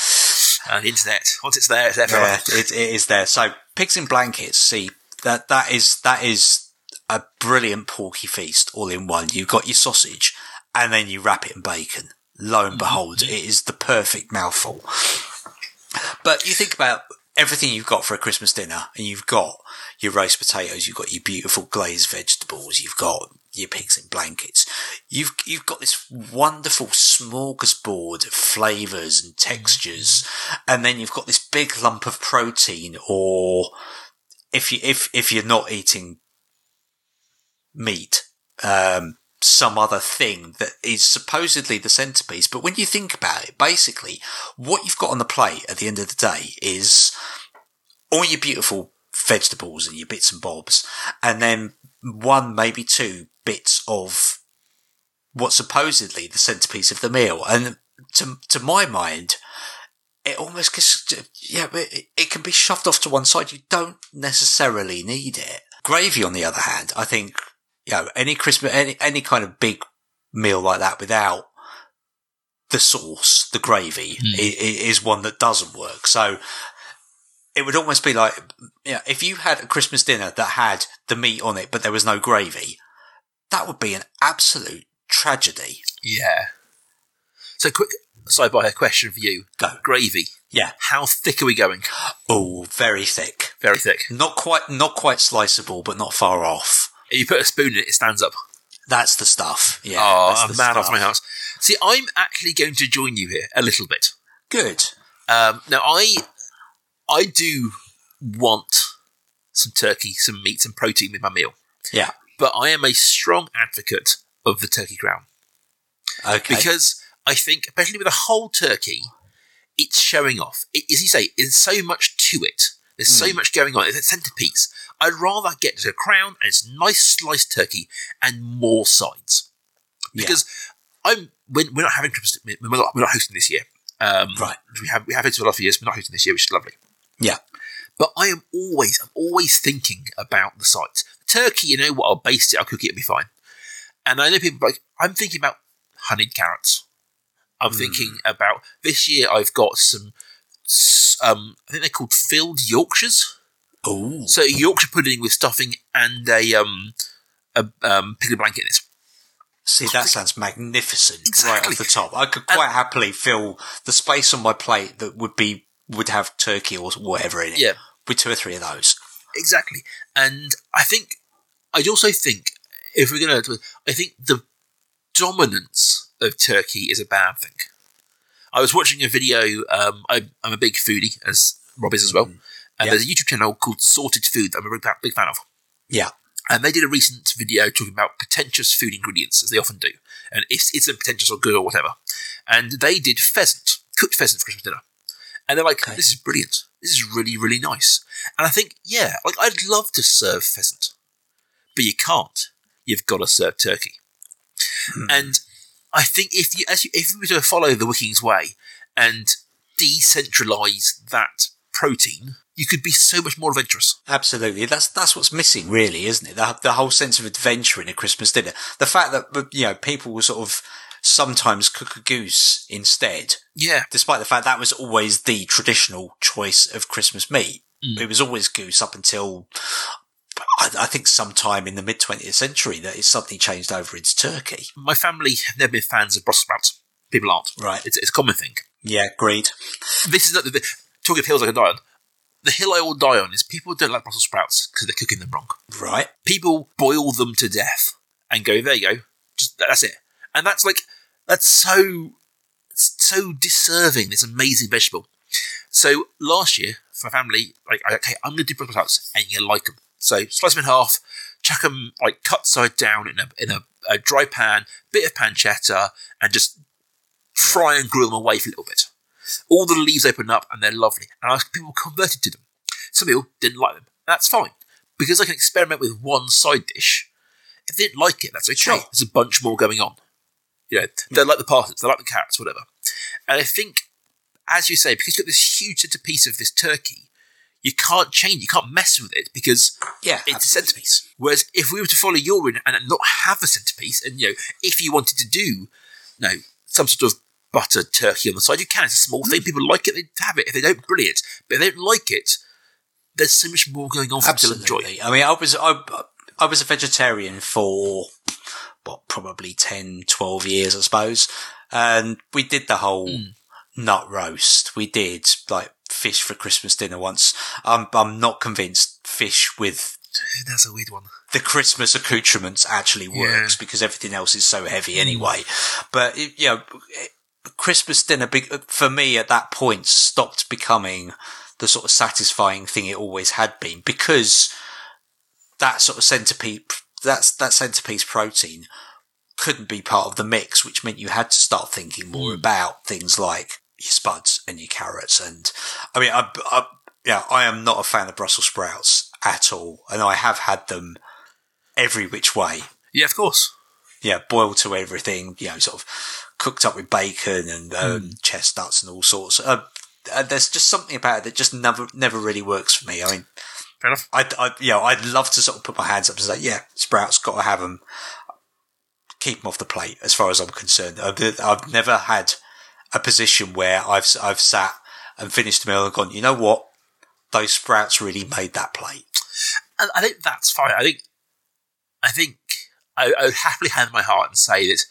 and the internet. Once it's there, it's there Yeah, it, it is there. So pigs in blankets. See that that is that is a brilliant porky feast all in one. You've got your sausage, and then you wrap it in bacon. Lo and behold, mm-hmm. it is the perfect mouthful. But you think about everything you've got for a Christmas dinner, and you've got your roast potatoes, you've got your beautiful glazed vegetables, you've got your pigs in blankets. You've you've got this wonderful smorgasbord of flavours and textures, and then you've got this big lump of protein, or if you if if you're not eating meat, um, some other thing that is supposedly the centerpiece. But when you think about it, basically, what you've got on the plate at the end of the day is all your beautiful vegetables and your bits and bobs, and then one, maybe two bits of what's supposedly the centerpiece of the meal. And to to my mind, it almost gets, yeah, it, it can be shoved off to one side. You don't necessarily need it. Gravy, on the other hand, I think, you know, any Christmas, any, any kind of big meal like that without the sauce, the gravy, Mm. i- i- is one that doesn't work. So it would almost be like, yeah, if you had a Christmas dinner that had the meat on it, but there was no gravy, that would be an absolute tragedy. Yeah. So, quick sidebar question for you: Go. gravy. Yeah. How thick are we going? Oh, very thick. Very thick. Not quite, not quite sliceable, but not far off. If you put a spoon in it, it stands up. That's the stuff. Yeah. oh, that's I'm mad off my house. See, I'm actually going to join you here a little bit. Good. Um, now, I I do want some turkey, some meat, some protein with my meal, Yeah. but I am a strong advocate of the turkey crown Okay. because I think, especially with a whole turkey, it's showing off. It, as you say, there's so much to it. There's so Hmm. much going on. It's a centerpiece. I'd rather get to a crown and it's nice sliced turkey and more sides Yeah. because I'm we're, we're not having Christmas. We're not, we're not hosting this year. Um, Right. We have we have it for the last few years. We're not hosting this year, which is lovely. Yeah. But I am always, I'm always thinking about the sides. Turkey, you know what? I'll baste it. I'll cook it. It'll be fine. And I know people like I'm thinking about honeyed carrots. I'm Hmm. thinking about this year. I've got some. Um, I think they're called filled Yorkshires. Oh. So Yorkshire pudding with stuffing and a um a um pickled blanket in it. See, that sounds magnificent exactly. right off the top. I could quite happily fill the space on my plate that would be would have turkey or whatever in it. Yeah. With two or three of those. Exactly. And I think I'd also think if we're gonna I think the dominance of Turkey is a bad thing. I was watching a video, um, I, I'm a big foodie, as Rob is as well. And Yeah. there's a YouTube channel called Sorted Food that I'm a big, big fan of. Yeah. And they did a recent video talking about pretentious food ingredients, as they often do. And if it's a pretentious or good or whatever. And they did pheasant, cooked pheasant for Christmas dinner. And they're like, Okay. this is brilliant. This is really, really nice. And I think, yeah, like I'd love to serve pheasant. But you can't. You've got to serve turkey. Hmm. And I think if you, as you, if we were to follow the Wiking's way and decentralize that protein, you could be so much more adventurous. Absolutely. That's that's what's missing, really, isn't it? The, the whole sense of adventure in a Christmas dinner. The fact that you know people were sort of sometimes cook a goose instead, Yeah. despite the fact that was always the traditional choice of Christmas meat. Mm. It was always goose up until I, I think sometime in the mid twentieth century that it suddenly changed over into turkey. My family have never been fans of Brussels sprouts. People aren't. Right. It's, it's a common thing. Yeah, agreed. This is not the, the talking of hills I can die on. The hill I will die on is people don't like Brussels sprouts because they're cooking them wrong. Right. People boil them to death and go, there you go, just that's it. And that's like that's so so deserving. This amazing vegetable. So last year, for my family, like okay, I'm going to do Brussels sprouts, and you're like them. So slice them in half, chuck them like cut side down in a in a, a dry pan, bit of pancetta, and just fry and grill them away for a little bit. All the leaves open up and they're lovely. And I, people converted to them. Some people didn't like them. That's fine. Because I can experiment with one side dish. If they didn't like it, that's okay. Sure. There's a bunch more going on. You know, they like the parsnips, they like the carrots, whatever. And I think, as you say, because you've got this huge centerpiece of this turkey, you can't change, you can't mess with it because Yeah. it's a centerpiece. Whereas if we were to follow your in and not have a centerpiece, and you know, if you wanted to do, you know, some sort of buttered turkey on the side, you can. It's a small thing. Mm. People like it, they have it. If they don't, brilliant. But if they don't like it, there's so much more going on for them to enjoy. I mean, I was I, I was a vegetarian for what probably 10, 12 years, I suppose, and we did the whole Hmm. nut roast. We did like fish for Christmas dinner once. I'm I'm not convinced fish with That's a weird one. the Christmas accoutrements actually works Yeah. because everything else is so heavy anyway. But it, you know, Christmas dinner for me at that point stopped becoming the sort of satisfying thing it always had been because that sort of centerpiece, that's that centerpiece protein couldn't be part of the mix, which meant you had to start thinking more about things like your spuds and your carrots. And I mean, I, I, yeah, I am not a fan of Brussels sprouts at all, and I have had them every which way. Yeah, of course. yeah, boiled to everything, you know, sort of cooked up with bacon and um, Mm. chestnuts and all sorts. Uh, uh, there's just something about it that just never, never really works for me. I mean, Fair enough. I, I, you know, I'd love to sort of put my hands up and say, yeah, sprouts, got to have them. Keep them off the plate, as far as I'm concerned. I've, I've never had a position where I've I've sat and finished the meal and gone, you know what, those sprouts really made that plate. And I think that's fine. I think, I think I, I would happily hand my heart and say that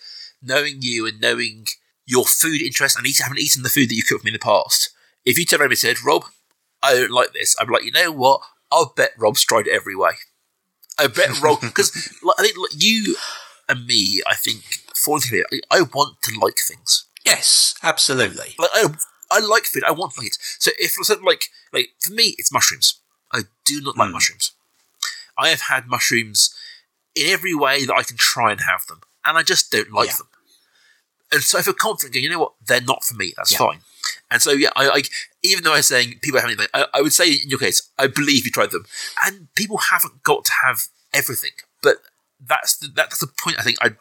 knowing you and knowing your food interest and eat, having eaten the food that you cooked for me in the past, if you turned around and said, Rob, I don't like this, I'd be like, you know what? I'll bet Rob's tried every way. I bet (laughs) Rob, because like, I think like, you and me, I think, for together, I, I want to like things. Yes, absolutely. Like I, I like food. I want to like it. So if something like like for me, it's mushrooms. I do not like Mm. mushrooms. I have had mushrooms in every way that I can try and have them, and I just don't like Yeah. them. And so I feel confident. Going, you know what? They're not for me. That's Yeah. fine. And so yeah, I, I even though I'm saying people haven't, I, I would say in your case, I believe you tried them, and people haven't got to have everything. But that's the, that's the point. I think I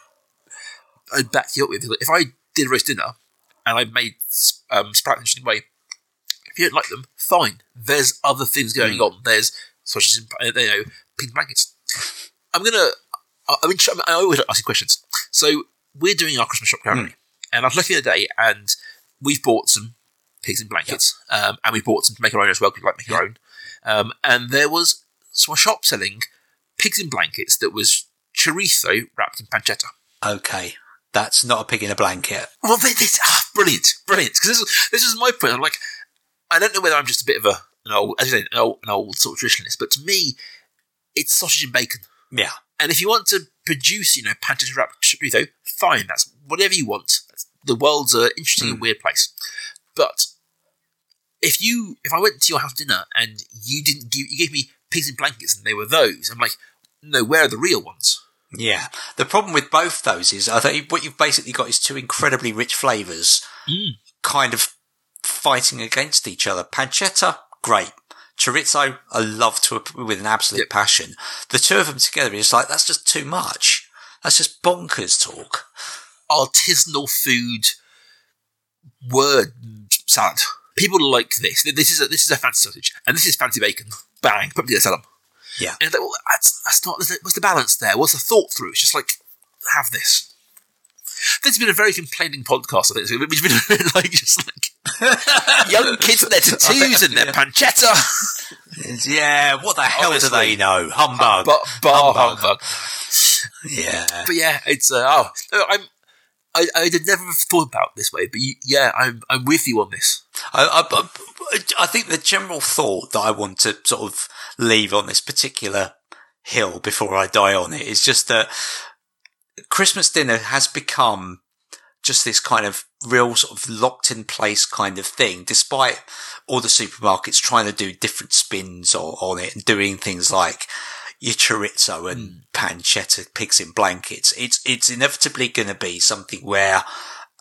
I'd back you up with. If I did roast dinner and I made um, sprout in an interesting way, if you don't like them, fine. There's other things going on. There's sausages and uh, you know pink blankets. I'm gonna. I, I mean, I always ask you questions. So we're doing our Christmas shop currently, and I was looking at the day, and we've bought some pigs in blankets, um, and we bought some to make our own as well. Because we like making our own. Um, and there was some shop selling pigs in blankets that was chorizo wrapped in pancetta. Okay, that's not a pig in a blanket. Well, they, ah, brilliant, brilliant. Because this is this is my point. I'm like, I don't know whether I'm just a bit of a an old, as you say, an old, an old sort of traditionalist, but to me, it's sausage and bacon. Yeah, And if you want to produce, you know, pancetta wrapped chorizo, fine. That's whatever you want. That's, the world's an interesting and weird place. But if you, if I went to your house dinner and you didn't give, you gave me pigs in blankets and they were those, I'm like, no, where are the real ones? yeah. The problem with both those is I think what you've basically got is two incredibly rich flavors, Mm. kind of fighting against each other. Pancetta, great. Chorizo, I love to with an absolute Yep. passion. The two of them together is like that's just too much. That's just bonkers talk. Artisanal food word salad. People like this. This is a, this is a fancy sausage, and this is fancy bacon. Bang, put together, them. Yeah. And like, well, that's that's not. What's the balance there? What's the thought through? It's just like have this. This has been a very complaining podcast. I think it's been (laughs) like just like (laughs) young kids and their tattoos and their pancetta, Yeah, what the hell Honestly. do they know? Humbug. but bar Humbug. humbug. yeah. But yeah, it's uh, oh, I'm. I, I had never have thought about this way, but you, yeah, I'm I'm with you on this. I, I, I- think the general thought that I want to sort of leave on this particular hill before I die on it is just that Christmas dinner has become just this kind of real sort of locked in place kind of thing, despite all the supermarkets trying to do different spins on it and doing things like your chorizo and hmm. pancetta pigs in blankets. It's, it's inevitably going to be something where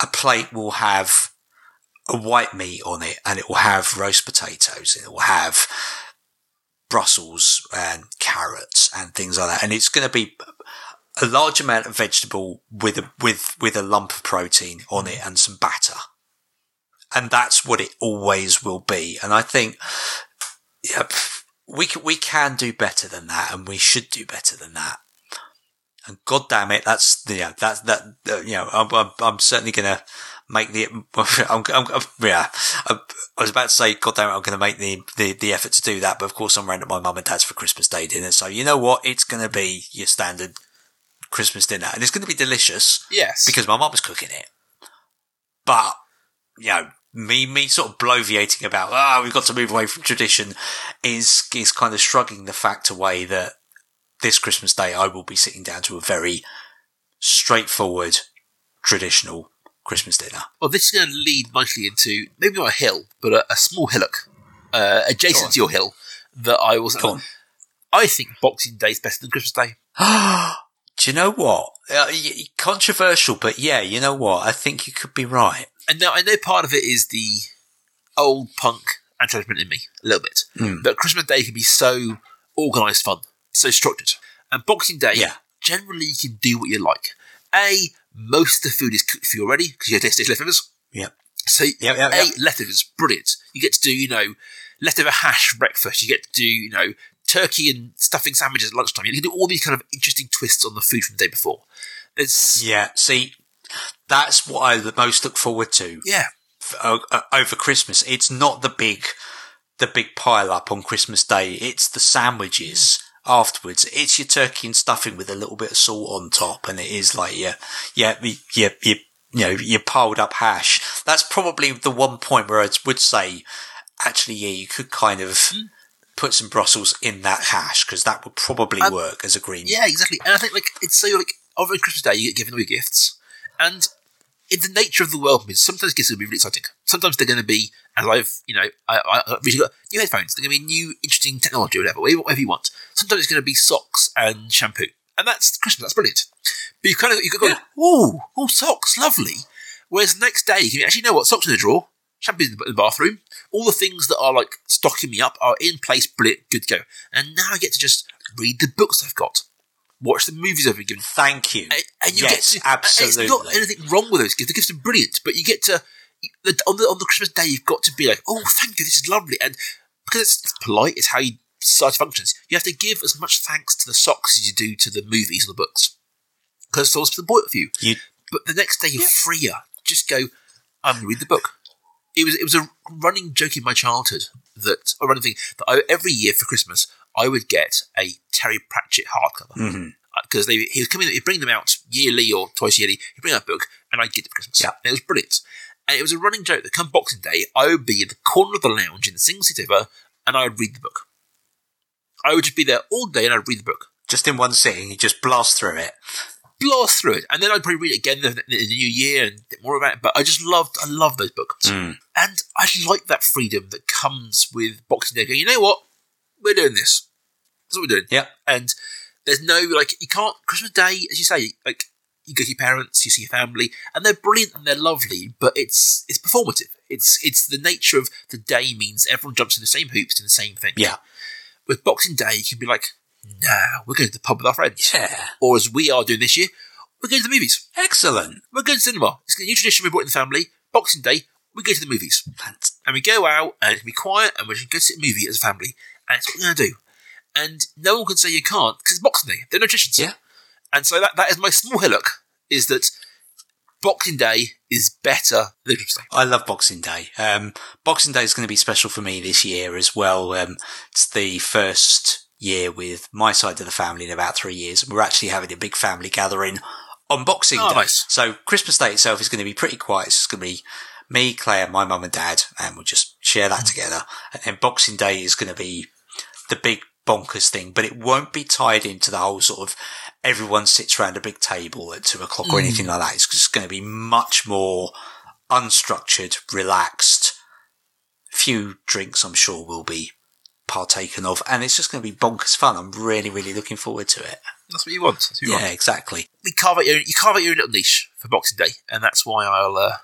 a plate will have a white meat on it and it will have roast potatoes and it will have Brussels and carrots and things like that. And it's going to be a large amount of vegetable with a, with, with a lump of protein on it hmm. and some batter. And that's what it always will be. And I think, yeah, we can, we can do better than that and we should do better than that. And god damn it, that's, you know, that's, that, uh, you know, I'm, I'm, I'm certainly going to make the, (laughs) I'm, I'm, yeah, I, I was about to say, god damn it, I'm going to make the, the, the effort to do that. But of course, I'm round at my mum and dad's for Christmas Day dinner. So you know what? It's going to be your standard Christmas dinner and it's going to be delicious Yes, because my mum's cooking it. But, you know, me, me sort of bloviating about, ah, we've got to move away from tradition is, is kind of shrugging the fact away that this Christmas day I will be sitting down to a very straightforward, traditional Christmas dinner. Well, this is going to lead nicely into maybe not a hill, but a, a small hillock uh, adjacent to your hill that I was. Go on. I think Boxing Day is better than Christmas Day. (gasps) Do you know what? Uh, controversial, but yeah, you know what? I think you could be right. And now I know part of it is the old punk anti-establishment in me, a little bit. Mm. But Christmas Day can be so organised fun, so structured. And Boxing Day, Yeah. generally you can do what you like. A, most of the food is cooked for you already because you have tasted leftovers. Yeah. So, Yep, yep, A, yep. leftovers, brilliant. You get to do, you know, leftover hash for breakfast. You get to do, you know, turkey and stuffing sandwiches at lunchtime. You can do all these kind of interesting twists on the food from the day before. It's Yeah, see, that's what I the most look forward to yeah, f- o- uh, over Christmas. It's not the big, the big pile up on Christmas Day. It's the sandwiches afterwards. It's your turkey and stuffing with a little bit of salt on top, and it is like yeah, yeah, the- yeah, you, you know, your piled up hash. That's probably the one point where I would say, actually, yeah, you could kind of. Put some Brussels in that hash because that would probably Um, work as a green. Yeah, exactly. And I think like it's so like over Christmas Day you get given all your gifts, and in the nature of the world means sometimes gifts are going to be really exciting. Sometimes they're going to be, as I've you know, I, I, I've recently got new headphones. They're going to be new, interesting technology, or whatever, whatever you want. Sometimes it's going to be socks and shampoo, and that's Christmas. That's brilliant. But you kind of you go, Yeah. oh, oh, socks, lovely. Whereas the next day you can actually know what socks in the drawer, shampoo's in the, in the bathroom. All the things that are like stocking me up are in place, brilliant, good to go. And now I get to just read the books I've got, watch the movies I've been given, Thank you. and, and you yes, get to, absolutely. It's not anything wrong with those gifts. The gifts are brilliant, but you get to on the on the Christmas day. You've got to be like, oh, thank you, this is lovely, and because it's, it's polite, it's how you society functions. You have to give as much thanks to the socks as you do to the movies or the books, because it's always for the point of view. You- but the next day you're freer. Just go. I'm going to read the book. It was it was a running joke in my childhood that a running thing that I, every year for Christmas I would get a Terry Pratchett hardcover Mhm. because they he was coming he'd bring them out yearly or twice yearly. He'd bring out a book and I'd get it for Christmas. Yeah. and it was brilliant. And it was a running joke that come Boxing Day, I would be in the corner of the lounge in the single seat over, and I would read the book. I would just be there all day and I'd read the book, just in one sitting, you just blast through it. blast through it, and then I'd probably read it again in the, the new year and more about it. But I just loved, I love those books, Mm. and I like that freedom that comes with Boxing Day. Going, you know what, we're doing this. That's what we're doing. Yeah. and there's no like you can't Christmas Day, as you say, like you go to your parents, you see your family, and they're brilliant and they're lovely, but it's it's performative. It's it's the nature of the day means everyone jumps in the same hoops to the same thing. Yeah. With Boxing Day, you can be like, nah, we're going to the pub with our friends, Yeah. or as we are doing this year, we're going to the movies. Excellent. We're going to cinema. It's a new tradition we brought in the family. Boxing Day, we go to the movies Fant- and we go out and it can be quiet and we can go see a movie as a family and it's what we're going to do. And no one can say you can't because it's Boxing Day. They're no traditions. Yeah. And so that, that is my small hillock is that Boxing Day is better than Christmas Day. I love Boxing Day. Um, Boxing Day is going to be special for me this year as well. Um, it's the first year with my side of the family in about three years. We're actually having a big family gathering on Boxing Oh, Day. nice. So Christmas Day itself is going to be pretty quiet. It's going to be me, Claire, my mum and dad, and we'll just share that together. And Boxing Day is going to be the big bonkers thing, but it won't be tied into the whole sort of everyone sits around a big table at two o'clock or anything like that. It's just going to be much more unstructured, relaxed. Few drinks, I'm sure, will be partaken of, and it's just going to be bonkers fun. I'm really, really looking forward to it. That's what you want. What you Yeah, want. exactly. We carve out your, you carve out your little niche for Boxing Day, and that's why I'll uh,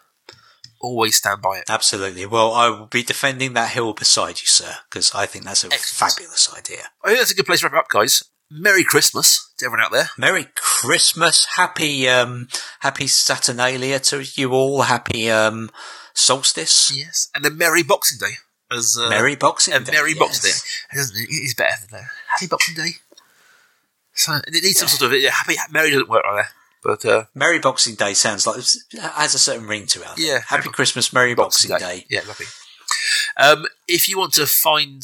always stand by it. Absolutely. Well, I will be defending that hill beside you, sir, because I think that's a Excellent. fabulous idea. I think that's a good place to wrap up, guys. Merry Christmas to everyone out there. Merry Christmas, happy, um, happy Saturnalia to you all. Happy um, solstice. Yes. And a Merry Boxing Day. As, uh, Merry Boxing Day. Merry Boxing. Day. It is better than that. Happy Boxing Day. So it needs some sort of yeah, happy Merry doesn't work like that. But uh, Merry Boxing Day sounds like it has a certain ring to it. Yeah. Happy Christmas, Merry Boxing, Day. Yeah, lovely. Um, if you want to find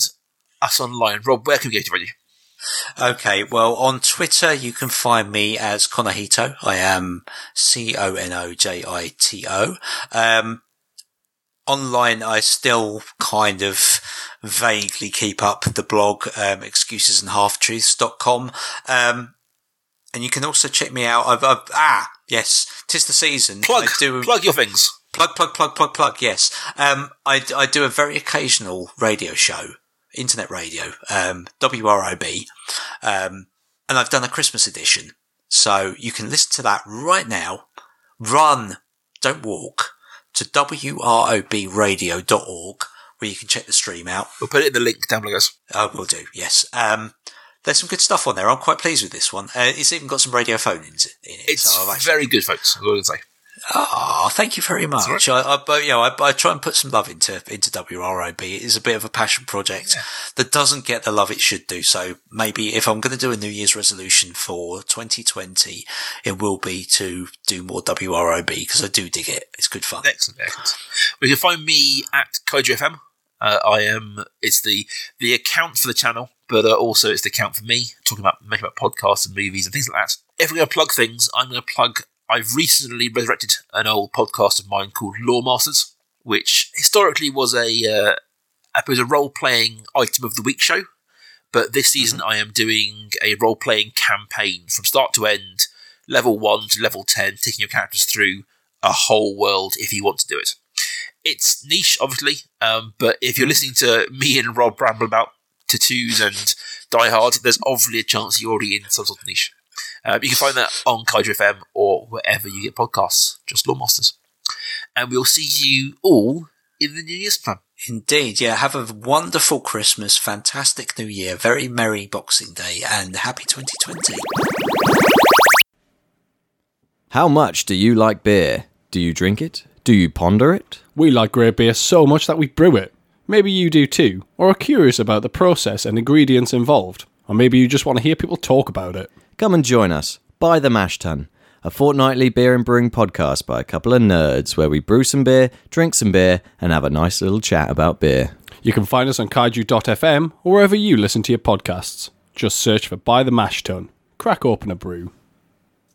us online, Rob, where can we go to find you? Okay, well, on Twitter you can find me as Conojito. I am C O N O J I T O. Um, online I still kind of vaguely keep up the blog, um, excusesandhalftruths.com. Um, and you can also check me out. I've, I've ah, yes, tis the season. Plug, do, plug your things. Plug, plug, plug, plug, plug. Yes. Um, I, I do a very occasional radio show, internet radio, um, WROB. Um, and I've done a Christmas edition. So you can listen to that right now. Run, don't walk to WROBradio.org where you can check the stream out. We'll put it in the link down below, guys. I will do, yes. Um, There's some good stuff on there. I'm quite pleased with this one. Uh, it's even got some radio phone in it. It's so actually- very good, folks. I would say. Oh, thank you very much. I, I, but, you know, I, I try and put some love into into WROB. It is a bit of a passion project that doesn't get the love it should do. So maybe if I'm going to do a New Year's resolution for 2020, it will be to do more WROB because I do dig it. It's good fun. Excellent, excellent. Well, you can find me at Kaiju FM. Uh, I am. It's the the account for the channel, but uh, also it's the account for me talking about making about podcasts and movies and things like that. If we're going to plug things, I'm going to plug. I've recently resurrected an old podcast of mine called Law Masters, which historically was a uh, I suppose a role playing item of the week show. But this season, I am doing a role playing campaign from start to end, level one to level ten, taking your characters through a whole world if you want to do it. It's niche, obviously, um, but if you're listening to me and Rob ramble about tattoos and Die Hard, there's obviously a chance you're already in some sort of niche. Um, you can find that on Kaiju FM or wherever you get podcasts, just Law Masters. And we'll see you all in the New Year's plan. Indeed, yeah. Have a wonderful Christmas, fantastic New Year, very merry Boxing Day, and happy 2020. How much do you like beer? Do you drink it? Do you ponder it? We like great beer so much that we brew it. Maybe you do too, or are curious about the process and ingredients involved, or maybe you just want to hear people talk about it. Come and join us, By the Mash Tun, a fortnightly beer and brewing podcast by a couple of nerds where we brew some beer, drink some beer, and have a nice little chat about beer. You can find us on kaiju.fm or wherever you listen to your podcasts. Just search for By the Mash Tun. Crack open a brew.